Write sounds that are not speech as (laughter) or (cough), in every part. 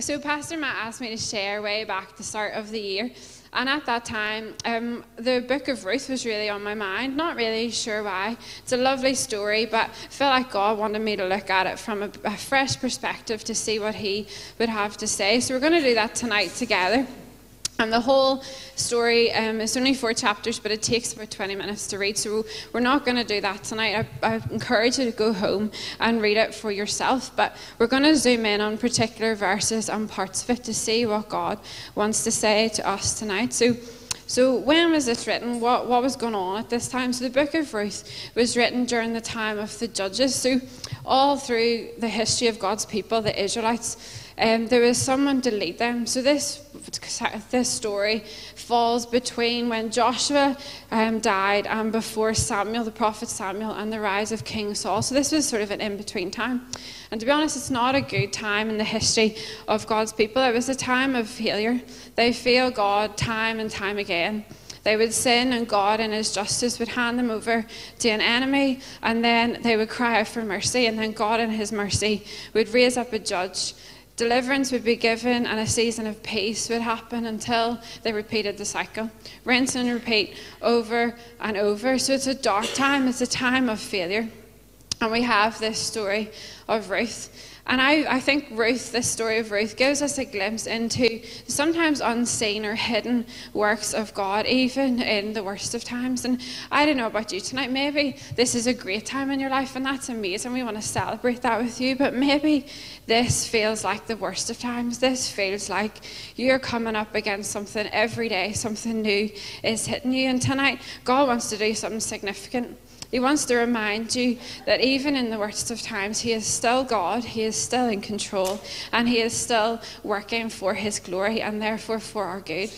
So, Pastor Matt asked me to share way back the start of the year. And at that time, um, the book of Ruth was really on my mind. Not really sure why. It's a lovely story, but I felt like God wanted me to look at it from a, a fresh perspective to see what He would have to say. So, we're going to do that tonight together. And the whole story um, is only four chapters, but it takes about 20 minutes to read. So we're not going to do that tonight. I, I, encourage you to go home and read it for yourself. But we're going to zoom in on particular verses and parts of it to see what God wants to say to us tonight. So, so when was this written? What, what was going on at this time? So the book of Ruth was written during the time of the judges. So all through the history of God's people, the Israelites, um, there was someone to lead them. So this this story falls between when Joshua um, died and before Samuel, the prophet Samuel, and the rise of King Saul. So this was sort of an in between time. And to be honest, it's not a good time in the history of God's people. It was a time of failure. They failed God time and time again. They would sin, and God, in His justice, would hand them over to an enemy, and then they would cry out for mercy, and then God, in His mercy, would raise up a judge Deliverance would be given and a season of peace would happen until they repeated the cycle. Rinse and repeat over and over. So it's a dark time, it's a time of failure. And we have this story of Ruth. And I, I think Ruth, this story of Ruth, gives us a glimpse into sometimes unseen or hidden works of God, even in the worst of times. And I don't know about you tonight. Maybe this is a great time in your life, and that's amazing. We want to celebrate that with you. But maybe this feels like the worst of times. This feels like you're coming up against something every day, something new is hitting you. And tonight, God wants to do something significant. He wants to remind you that even in the worst of times, He is still God, He is still in control, and He is still working for His glory and therefore for our good.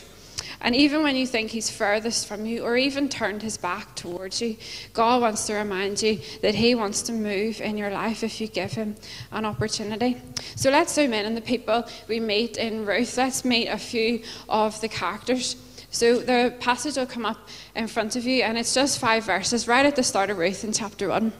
And even when you think He's furthest from you or even turned His back towards you, God wants to remind you that He wants to move in your life if you give Him an opportunity. So let's zoom in on the people we meet in Ruth. Let's meet a few of the characters. So the passage will come up in front of you, and it's just five verses right at the start of Ruth in chapter 1.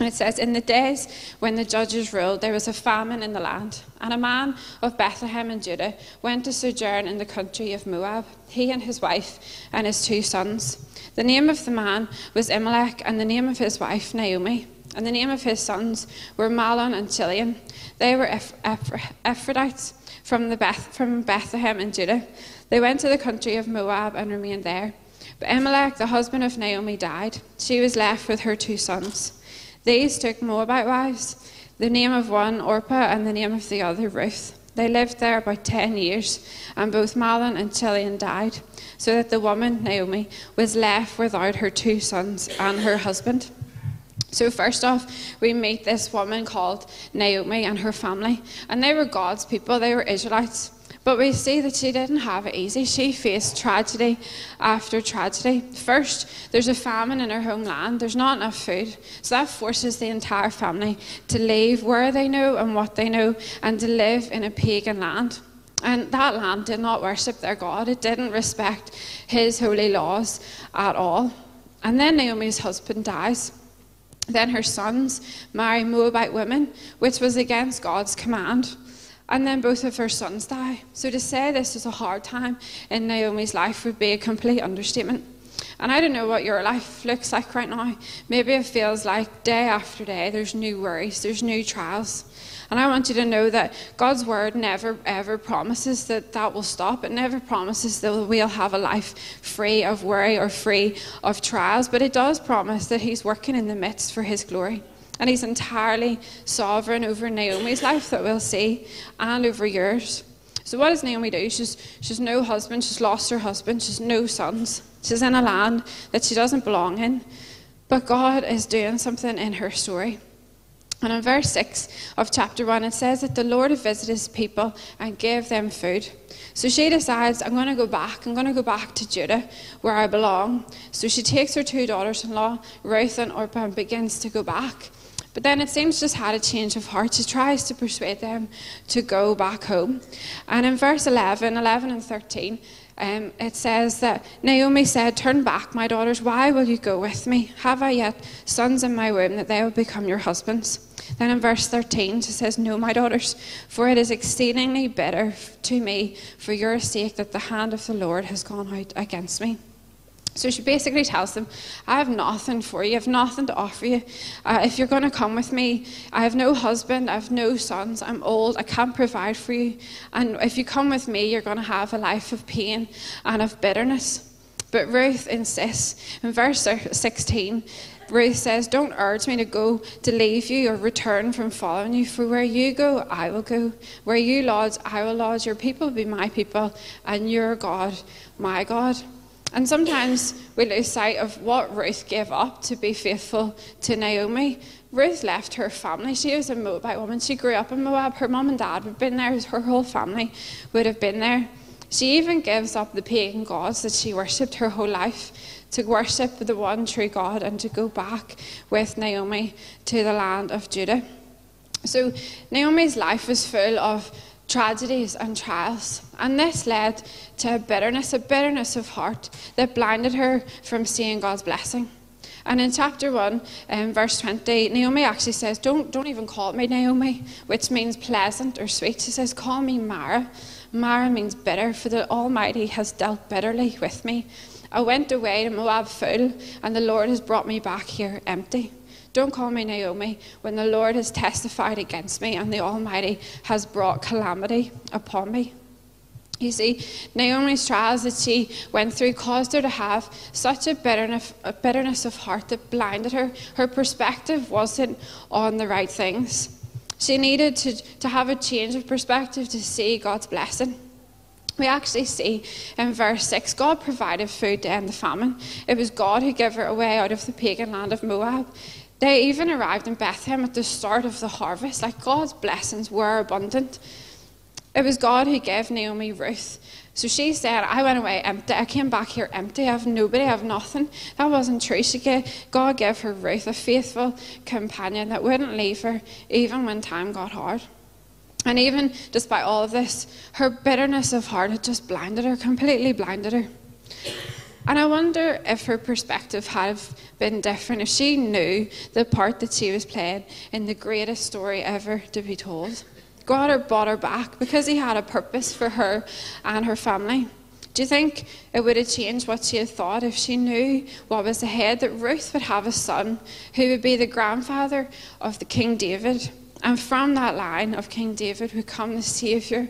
And it says, In the days when the judges ruled, there was a famine in the land, and a man of Bethlehem in Judah went to sojourn in the country of Moab, he and his wife and his two sons. The name of the man was Elimelech, and the name of his wife Naomi. And the name of his sons were Mahlon and Chilion. They were Ephrathites from, the Beth, from Bethlehem in Judah. They went to the country of Moab and remained there. But Elimelech, the husband of Naomi, died. She was left with her two sons. These took Moabite wives, the name of one Orpah and the name of the other Ruth. They lived there about ten years, and both Mahlon and Chilion died, so that the woman, Naomi, was left without her two sons and her husband. So, first off, we meet this woman called Naomi and her family, and they were God's people, they were Israelites. But we see that she didn't have it easy. She faced tragedy after tragedy. First, there's a famine in her homeland, there's not enough food. So that forces the entire family to leave where they know and what they know and to live in a pagan land. And that land did not worship their God, it didn't respect his holy laws at all. And then Naomi's husband dies. Then her sons marry Moabite women, which was against God's command. And then both of her sons die. So to say this is a hard time in Naomi's life would be a complete understatement. And I don't know what your life looks like right now. Maybe it feels like day after day there's new worries, there's new trials. And I want you to know that God's word never ever promises that that will stop. It never promises that we'll have a life free of worry or free of trials. But it does promise that He's working in the midst for His glory. And he's entirely sovereign over Naomi's life that we'll see and over yours. So, what does Naomi do? She's, she's no husband, she's lost her husband, she's no sons. She's in a land that she doesn't belong in. But God is doing something in her story. And in verse 6 of chapter 1, it says that the Lord visited his people and gave them food. So she decides, I'm going to go back. I'm going to go back to Judah, where I belong. So she takes her two daughters in law, Ruth and Orpah, and begins to go back. But then it seems just had a change of heart. She tries to persuade them to go back home. And in verse 11, 11 and 13, um, it says that Naomi said, Turn back, my daughters, why will you go with me? Have I yet sons in my womb that they will become your husbands? Then in verse 13, she says, No, my daughters, for it is exceedingly bitter to me for your sake that the hand of the Lord has gone out against me. So she basically tells them, I have nothing for you, I have nothing to offer you. Uh, if you're going to come with me, I have no husband, I have no sons, I'm old, I can't provide for you. And if you come with me, you're going to have a life of pain and of bitterness. But Ruth insists in verse 16, Ruth says, Don't urge me to go to leave you or return from following you, for where you go, I will go. Where you lodge, I will lodge. Your people will be my people, and your God, my God. And sometimes we lose sight of what Ruth gave up to be faithful to Naomi. Ruth left her family. She was a Moabite woman. She grew up in Moab. Her mom and dad would have been there. Her whole family would have been there. She even gives up the pagan gods that she worshipped her whole life to worship the one true God and to go back with Naomi to the land of Judah. So Naomi's life was full of tragedies and trials. And this led to a bitterness, a bitterness of heart that blinded her from seeing God's blessing. And in chapter 1, um, verse 20, Naomi actually says, don't, don't even call me Naomi, which means pleasant or sweet. She says, Call me Mara. Mara means bitter, for the Almighty has dealt bitterly with me. I went away to Moab full, and the Lord has brought me back here empty. Don't call me Naomi when the Lord has testified against me and the Almighty has brought calamity upon me. You see, Naomi's trials that she went through caused her to have such a bitterness, of heart that blinded her. Her perspective wasn't on the right things. She needed to, to have a change of perspective to see God's blessing. We actually see in verse 6 God provided food to end the famine. It was God who gave her a way out of the pagan land of Moab. They even arrived in Bethlehem at the start of the harvest. Like God's blessings were abundant. It was God who gave Naomi Ruth. So she said, I went away empty. I came back here empty. I have nobody. I have nothing. That wasn't true. She gave, God gave her Ruth, a faithful companion that wouldn't leave her even when time got hard. And even despite all of this, her bitterness of heart had just blinded her, completely blinded her. And I wonder if her perspective had been different, if she knew the part that she was playing in the greatest story ever to be told. God had brought her back because he had a purpose for her and her family. Do you think it would have changed what she had thought if she knew what was ahead? That Ruth would have a son who would be the grandfather of the King David. And from that line of King David would come the Saviour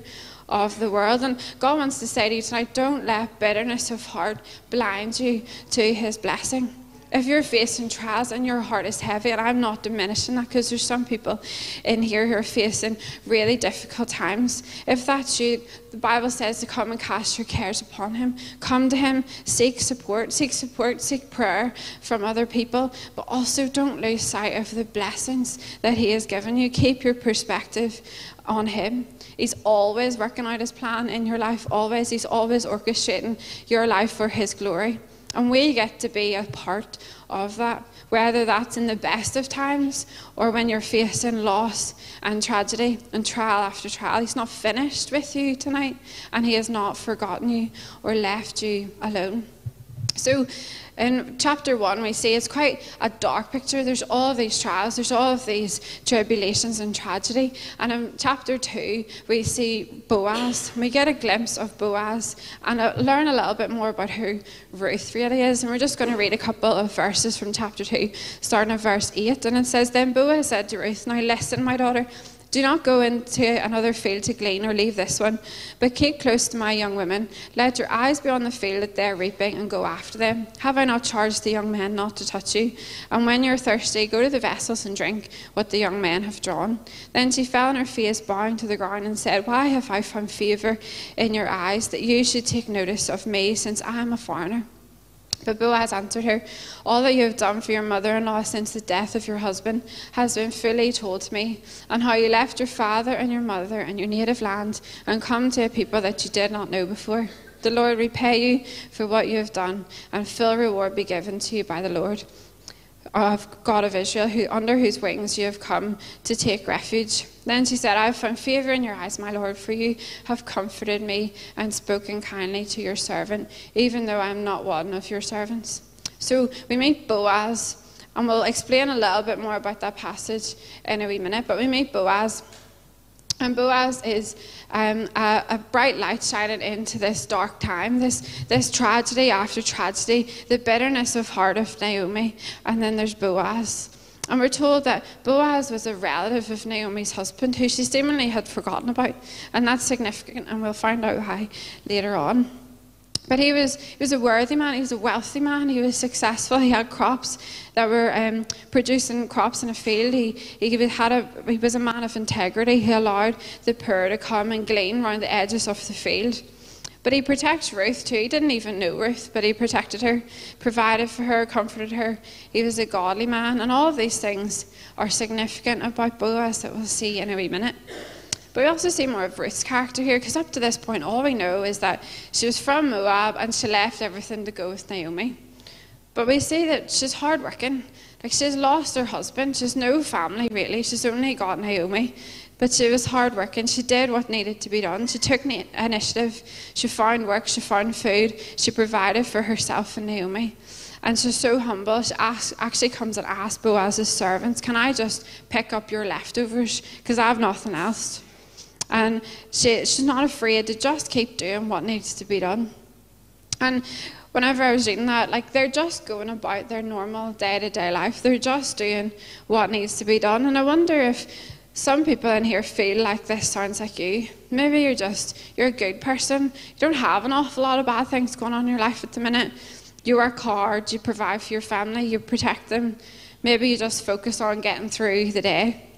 of the world. And God wants to say to you tonight don't let bitterness of heart blind you to his blessing. If you're facing trials and your heart is heavy, and I'm not diminishing that because there's some people in here who are facing really difficult times. If that's you, the Bible says to come and cast your cares upon Him. Come to Him, seek support, seek support, seek prayer from other people, but also don't lose sight of the blessings that He has given you. Keep your perspective on Him. He's always working out His plan in your life, always. He's always orchestrating your life for His glory. And we get to be a part of that, whether that's in the best of times or when you're facing loss and tragedy and trial after trial. He's not finished with you tonight, and He has not forgotten you or left you alone. So, in chapter one, we see it's quite a dark picture. There's all of these trials, there's all of these tribulations and tragedy. And in chapter two, we see Boaz. We get a glimpse of Boaz and uh, learn a little bit more about who Ruth really is. And we're just going to read a couple of verses from chapter two, starting at verse eight. And it says, Then Boaz said to Ruth, Now listen, my daughter. Do not go into another field to glean or leave this one, but keep close to my young women. Let your eyes be on the field that they are reaping and go after them. Have I not charged the young men not to touch you? And when you're thirsty, go to the vessels and drink what the young men have drawn. Then she fell on her face, bowing to the ground, and said, Why have I found favour in your eyes that you should take notice of me, since I am a foreigner? But Boaz answered her, All that you have done for your mother in law since the death of your husband has been fully told to me, and how you left your father and your mother and your native land and come to a people that you did not know before. The Lord repay you for what you have done, and full reward be given to you by the Lord. Of God of Israel, who, under whose wings you have come to take refuge. Then she said, I have found favour in your eyes, my Lord, for you have comforted me and spoken kindly to your servant, even though I am not one of your servants. So we meet Boaz, and we'll explain a little bit more about that passage in a wee minute, but we meet Boaz. And Boaz is um, a, a, bright light shining into this dark time, this, this tragedy after tragedy, the bitterness of heart of Naomi. And then there's Boaz. And we're told that Boaz was a relative of Naomi's husband who she seemingly had forgotten about. And that's significant, and we'll find out why later on. But he was, he was a worthy man, he was a wealthy man, he was successful, he had crops that were um, producing crops in a field. He, he, had a, he was a man of integrity, he allowed the poor to come and glean around the edges of the field. But he protects Ruth too. He didn't even know Ruth, but he protected her, provided for her, comforted her. He was a godly man, and all of these things are significant about Boaz that we'll see in a wee minute. But we also see more of Ruth's character here, because up to this point, all we know is that she was from Moab and she left everything to go with Naomi. But we see that she's hardworking. Like she's lost her husband, she's no family really, she's only got Naomi. But she was hardworking. She did what needed to be done. She took initiative. She found work. She found food. She provided for herself and Naomi. And she's so humble. She actually comes and asks Boaz's servants, Can I just pick up your leftovers? Because I have nothing else. And she, she's not afraid to just keep doing what needs to be done. And whenever I was reading that, like they're just going about their normal day to day life. They're just doing what needs to be done. And I wonder if some people in here feel like this sounds like you. Maybe you're just you're a good person. You don't have an awful lot of bad things going on in your life at the minute. You work hard, you provide for your family, you protect them. Maybe you just focus on getting through the day.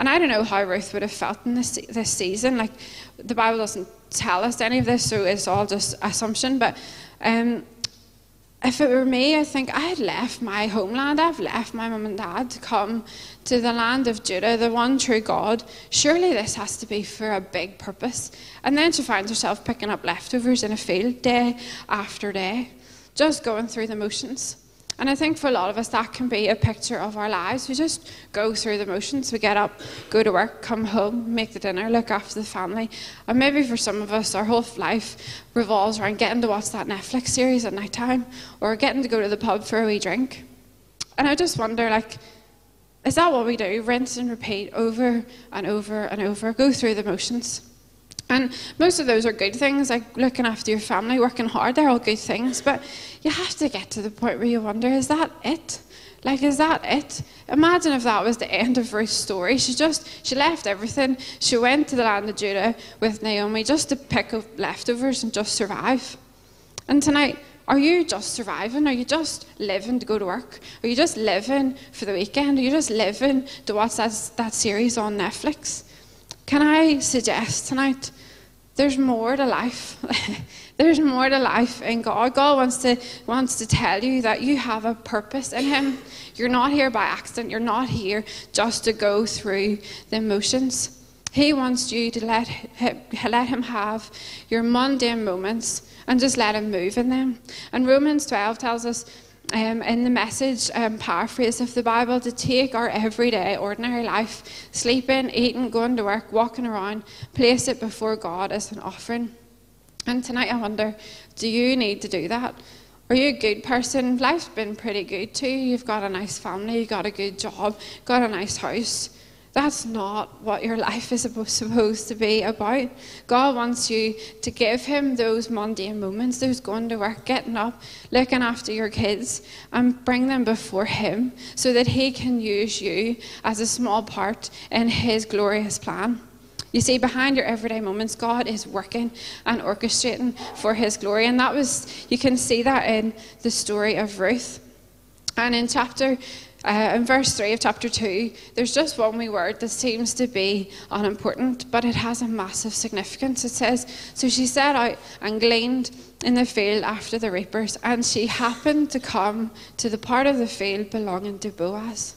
And I don't know how Ruth would have felt in this, this season. Like, the Bible doesn't tell us any of this, so it's all just assumption. But um, if it were me, I think I had left my homeland. I've left my mum and dad to come to the land of Judah, the one true God. Surely this has to be for a big purpose. And then she finds herself picking up leftovers in a field day after day, just going through the motions. And I think for a lot of us, that can be a picture of our lives. We just go through the motions. We get up, go to work, come home, make the dinner, look after the family. And maybe for some of us, our whole life revolves around getting to watch that Netflix series at night time or getting to go to the pub for a wee drink. And I just wonder, like, is that what we do? Rinse and repeat over and over and over, go through the motions. And most of those are good things, like looking after your family, working hard, they're all good things. But you have to get to the point where you wonder, is that it? Like, is that it? Imagine if that was the end of Ruth's story. She just, she left everything. She went to the land of Judah with Naomi just to pick up leftovers and just survive. And tonight, are you just surviving? Are you just living to go to work? Are you just living for the weekend? Are you just living to watch that, that series on Netflix? Can I suggest tonight there's more to life. (laughs) there's more to life in God. God wants to wants to tell you that you have a purpose in Him. You're not here by accident. You're not here just to go through the motions. He wants you to let let him have your mundane moments and just let him move in them. And Romans 12 tells us um, in the message um, paraphrase of the Bible to take our everyday, ordinary life, sleeping, eating, going to work, walking around, place it before God as an offering. And tonight I wonder do you need to do that? Are you a good person? Life's been pretty good too. You've got a nice family, you've got a good job, got a nice house. That's not what your (laughs) life is supposed to be about. God wants you to give Him those mundane moments, those going to work, getting up, looking after your kids, and bring them before Him so that He can use you as a small part in His glorious plan. You see, behind your everyday moments, God is working and orchestrating for His glory. And that was, you can see that in the story of Ruth. And in chapter uh, in verse 3 of chapter 2, there's just one wee word that seems to be unimportant, but it has a massive significance. It says, So she set out and gleaned in the field after the reapers, and she happened to come to the part of the field belonging to Boaz.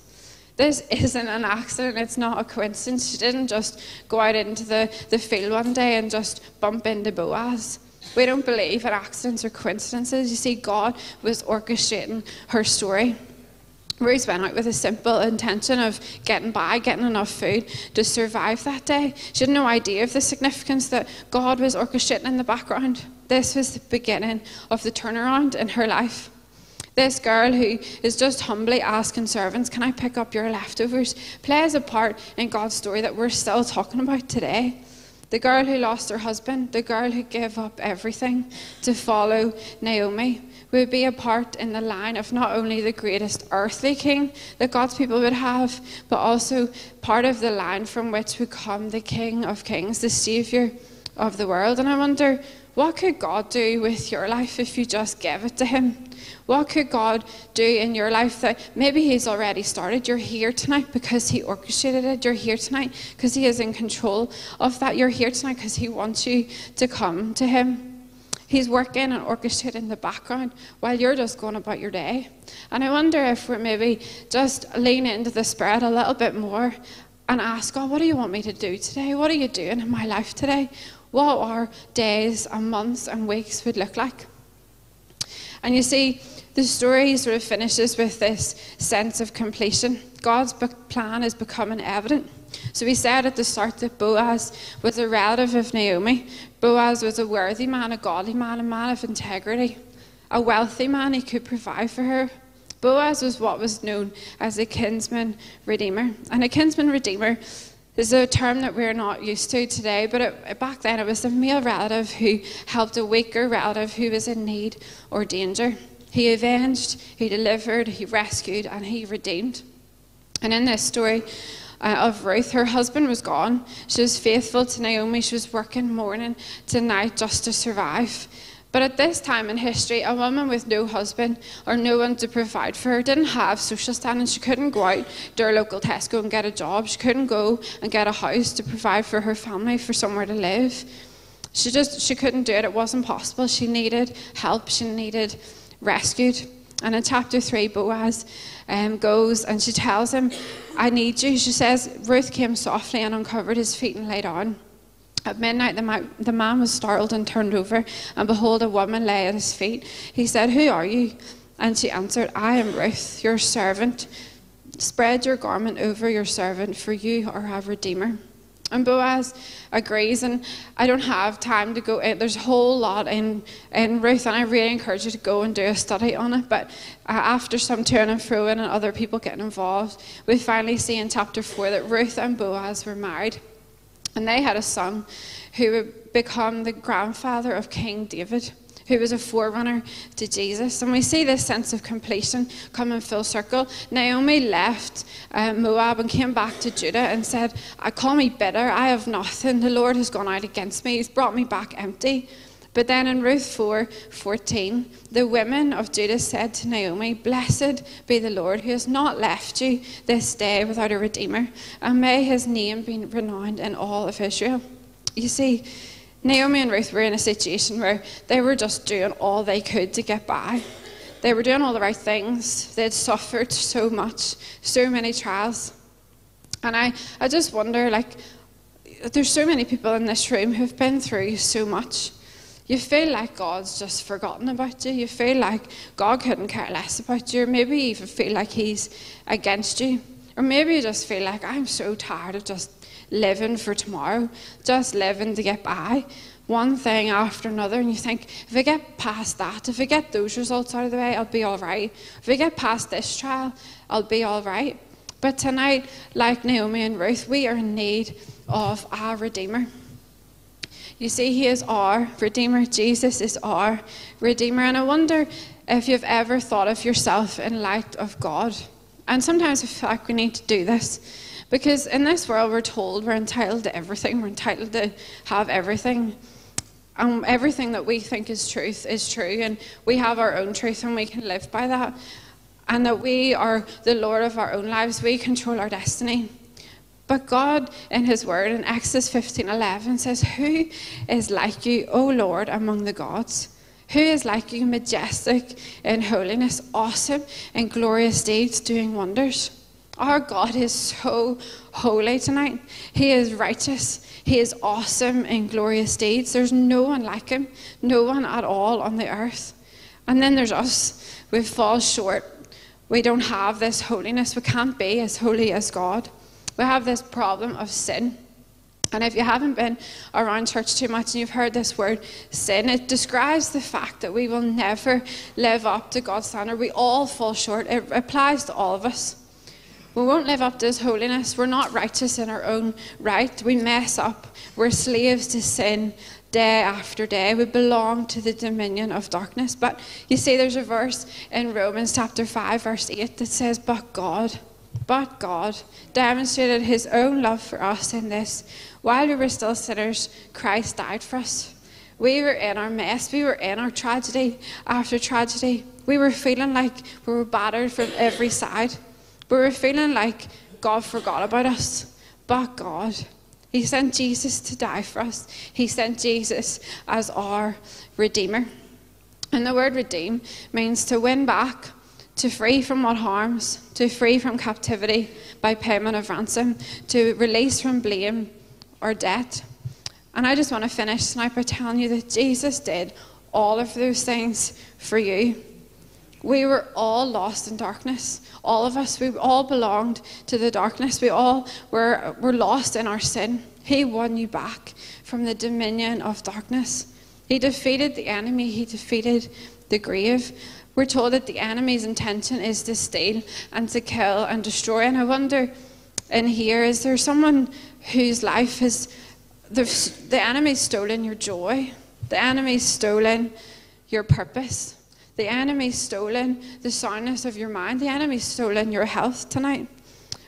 This isn't an accident, it's not a coincidence. She didn't just go out into the, the field one day and just bump into Boaz. We don't believe in accidents or coincidences. You see, God was orchestrating her story. Ruth went out with a simple intention of getting by, getting enough food to survive that day. She had no idea of the significance that God was orchestrating in the background. This was the beginning of the turnaround in her life. This girl who is just humbly asking servants, Can I pick up your leftovers? plays a part in God's story that we're still talking about today. The girl who lost her husband, the girl who gave up everything to follow Naomi, would be a part in the line of not only the greatest earthly king that God's people would have, but also part of the line from which would come the King of Kings, the Saviour of the world. And I wonder, what could God do with your life if you just gave it to Him? What could God do in your life that maybe He's already started? You're here tonight because He orchestrated it. You're here tonight because He is in control of that. You're here tonight because He wants you to come to Him. He's working and orchestrating in the background while you're just going about your day. And I wonder if we're maybe just lean into the Spirit a little bit more and ask God, what do you want me to do today? What are you doing in my life today? What our days and months and weeks would look like? And you see, the story sort of finishes with this sense of completion. God's plan is becoming evident. So we said at the start that Boaz was a relative of Naomi. Boaz was a worthy man, a godly man, a man of integrity, a wealthy man. He could provide for her. Boaz was what was known as a kinsman redeemer. And a kinsman redeemer is a term that we're not used to today, but it, back then it was a male relative who helped a weaker relative who was in need or danger. He avenged, he delivered, he rescued, and he redeemed. And in this story, uh, of Ruth. Her husband was gone. She was faithful to Naomi. She was working morning to night just to survive. But at this time in history, a woman with no husband or no one to provide for her didn't have social standing. She couldn't go out to her local Tesco and get a job. She couldn't go and get a house to provide for her family, for somewhere to live. She just she couldn't do it. It wasn't possible. She needed help. She needed rescued. And in chapter 3, Boaz um, goes and she tells him, I need you. She says, Ruth came softly and uncovered his feet and lay down. At midnight, the man, was startled and turned over, and behold, a woman lay at his feet. He said, Who are you? And she answered, I am Ruth, your servant. Spread your garment over your servant, for you are a redeemer. And Boaz agrees, and I don't have time to go in. There's a whole lot in, in Ruth, and I really encourage you to go and do a study on it. But uh, after some turn and fro and other people getting involved, we finally see in chapter 4 that Ruth and Boaz were married. And they had a son who would become the grandfather of King David, who was a forerunner to Jesus. And we see this sense of completion come in full circle. Naomi left uh, Moab and came back to Judah and said, I call me bitter. I have nothing. The Lord has gone out against me. He's brought me back empty. But then in Ruth 4 14, the women of Judah said to Naomi, Blessed be the Lord who has not left you this day without a redeemer, and may his name be renowned in all of Israel. You see, Naomi and Ruth were in a situation where they were just doing all they could to get by. They were doing all the right things. They'd suffered so much, so many trials. And I, I just wonder, like, there's so many people in this room who've been through so much. You feel like God's just forgotten about you. You feel like God couldn't care less about you, or maybe you even feel like He's against you. Or maybe you just feel like I'm so tired of just living for tomorrow, just living to get by, one thing after another. And you think, if I get past that, if I get those results out of the way, I'll be all right. If I get past this trial, I'll be all right. But tonight, like Naomi and Ruth, we are in need of our Redeemer. You see, He is our Redeemer. Jesus is our Redeemer. And I wonder if you've ever thought of yourself in light of God. And sometimes I feel like we need to do this. Because in this world, we're told we're entitled to everything, we're entitled to have everything. And everything that we think is truth is true, and we have our own truth, and we can live by that. And that we are the Lord of our own lives, we control our destiny. But God, in His Word, in Exodus 15 11, says, Who is like you, O Lord, among the gods? Who is like you, majestic in holiness, awesome in glorious deeds, doing wonders? Our God is so holy tonight. He is righteous. He is awesome in glorious deeds. There's no one like Him, no one at all on the earth. And then there's us. We fall short we don't have this holiness. We can't be as holy as God. We have this problem of sin. And if you haven't been around church too much and you've heard this word sin, it describes the fact that we will never live up to God's standard. We all fall short. It applies to all of us. We won't live up to His holiness. We're not righteous in our own right. We mess up. We're slaves to sin day after day. We belong to the dominion of darkness. But you see, there's a verse in Romans chapter 5, verse 8 that says, But God, but God demonstrated His own love for us in this. While we were still sinners, Christ died for us. We were in our mess. We were in our tragedy after tragedy. We were feeling like we were battered from every side. We were feeling like God forgot about us. But God, He sent Jesus to die for us. He sent Jesus as our Redeemer. And the word redeem means to win back, to free from what harms, to free from captivity by payment of ransom, to release from blame or debt. And I just want to finish tonight by telling you that Jesus did all of those things for you. We were all lost in darkness. All of us, we all belonged to the darkness. We all were, were lost in our sin. He won you back from the dominion of darkness. He defeated the enemy, he defeated the grave. We're told that the enemy's intention is to steal and to kill and destroy. And I wonder in here, is there someone whose life the, the enemy's stolen your joy? The enemy's stolen your purpose? The enemy's stolen the soundness of your mind. The enemy's stolen your health tonight.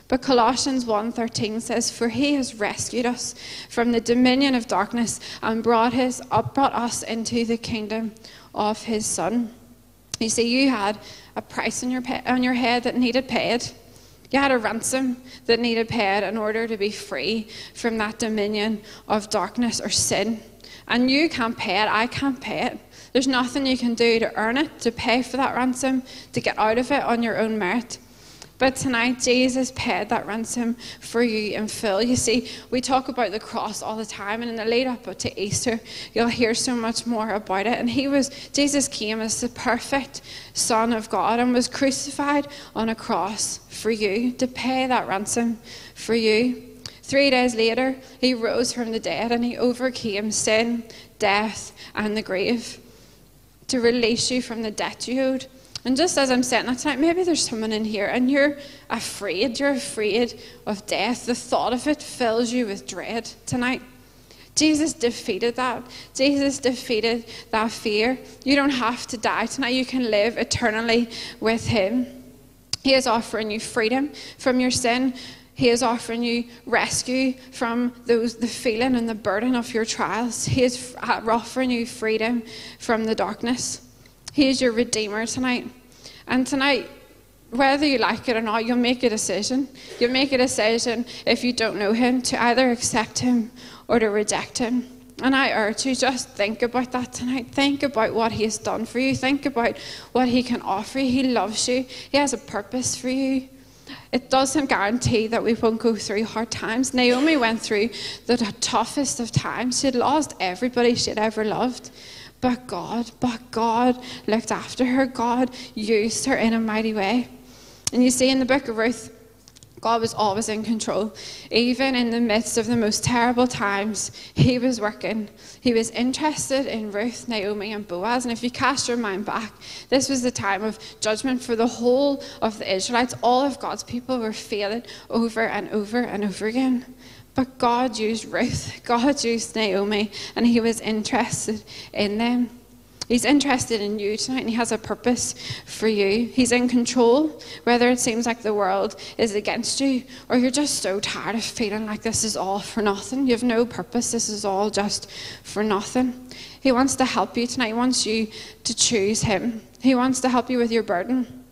But Colossians 1:13 says, "For he has rescued us from the dominion of darkness and brought his brought us into the kingdom of his son." You see, you had a price on your on your head that needed paid. You had a ransom that needed paid in order to be free from that dominion of darkness or sin. And you can't pay it. I can't pay it. There's nothing you can do to earn it, to pay for that ransom, to get out of it on your own merit. But tonight, Jesus paid that ransom for you and Phil. You see, we talk about the cross all the time, and in the lead up to Easter, you'll hear so much more about it. And he was, Jesus came as the perfect Son of God and was crucified on a cross for you to pay that ransom for you. Three days later, he rose from the dead and he overcame sin, death, and the grave to release you from the debt you owed. And just as I'm saying that tonight, maybe there's someone in here and you're afraid. You're afraid of death. The thought of it fills you with dread tonight. Jesus defeated that. Jesus defeated that fear. You don't have to die tonight. You can live eternally with Him. He is offering you freedom from your sin, he is offering you rescue from those, the feeling and the burden of your trials. He is offering you freedom from the darkness. He is your Redeemer tonight. And tonight, whether you like it or not, you'll make a decision. You'll make a decision if you don't know Him to either accept Him or to reject Him. And I urge you, just think about that tonight. Think about what He has done for you. Think about what He can offer you. He loves you, He has a purpose for you. It doesn't guarantee that we won't go through hard times. Naomi went through the toughest of times. She had lost everybody she'd ever loved. But God, but God looked after her. God used her in a mighty way. And you see in the book of Ruth, God was always in control. Even in the midst of the most terrible times, He was working. He was interested in Ruth, Naomi, and Boaz. And if you cast your mind back, this was the time of judgment for the whole of the Israelites. All of God's people were failing over and over and over again. But God used Ruth, God used Naomi, and He was interested in them. He's interested in you tonight and he has a purpose for you. He's in control, whether it seems like the world is against you or you're just so tired of feeling like this is all for nothing. You have no purpose, this is all just for nothing. He wants to help you tonight. He wants you to choose him. He wants to help you with your burden.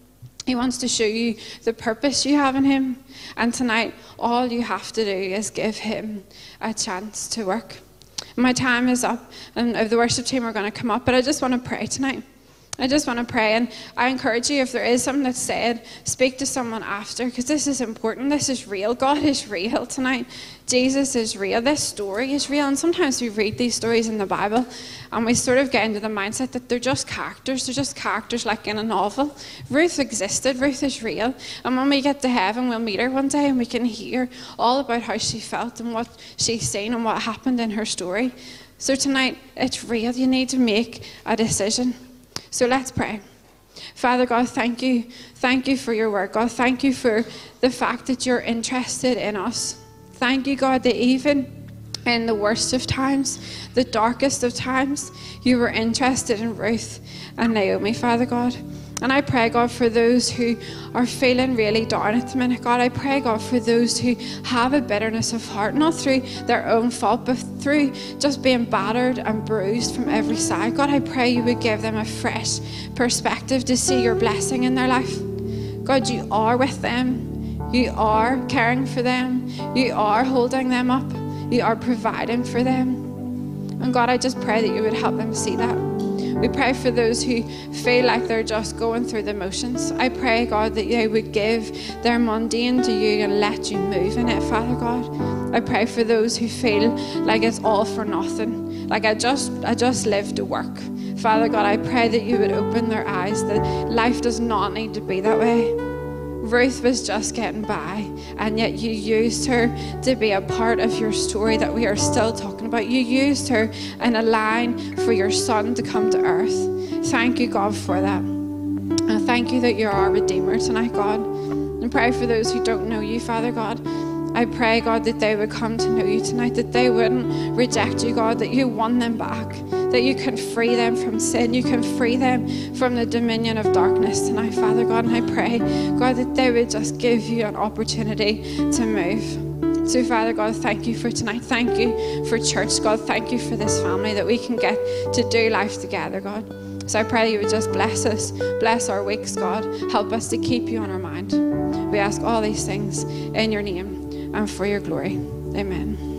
He wants to show you the purpose you have in him. And tonight, all you have to do is give him a chance to work. My time is up, and the worship team are going to come up, but I just want to pray tonight. I just want to pray, and I encourage you if there is something that's said, speak to someone after, because this is important. This is real. God is real tonight. Jesus is real. This story is real. And sometimes we read these stories in the Bible and we sort of get into the mindset that they're just characters. They're just characters like in a novel. Ruth existed. Ruth is real. And when we get to heaven, we'll meet her one day and we can hear all about how she felt and what she's seen and what happened in her story. So tonight, it's real. You need to make a decision. So let's pray. Father God, thank you. Thank you for your work. God, thank you for the fact that you're interested in us. Thank you, God, that even in the worst of times, the darkest of times, you were interested in Ruth and Naomi, Father God. And I pray, God, for those who are feeling really down at the minute, God, I pray, God, for those who have a bitterness of heart, not through their own fault, but through just being battered and bruised from every side. God, I pray you would give them a fresh perspective to see your blessing in their life. God, you are with them. You are caring for them. You are holding them up. You are providing for them. And God, I just pray that you would help them see that. We pray for those who feel like they're just going through the motions. I pray, God, that they would give their mundane to you and let you move in it, Father God. I pray for those who feel like it's all for nothing. Like I just I just live to work. Father God, I pray that you would open their eyes that life does not need to be that way. Ruth was just getting by, and yet you used her to be a part of your story that we are still talking about. You used her in a line for your son to come to earth. Thank you, God, for that. And thank you that you're our Redeemer tonight, God. And pray for those who don't know you, Father God. I pray, God, that they would come to know you tonight, that they wouldn't reject you, God, that you won them back, that you can free them from sin, you can free them from the dominion of darkness tonight, Father God. And I pray, God, that they would just give you an opportunity to move. So, Father God, thank you for tonight. Thank you for church, God. Thank you for this family that we can get to do life together, God. So I pray you would just bless us, bless our weeks, God. Help us to keep you on our mind. We ask all these things in your name and for your glory. Amen.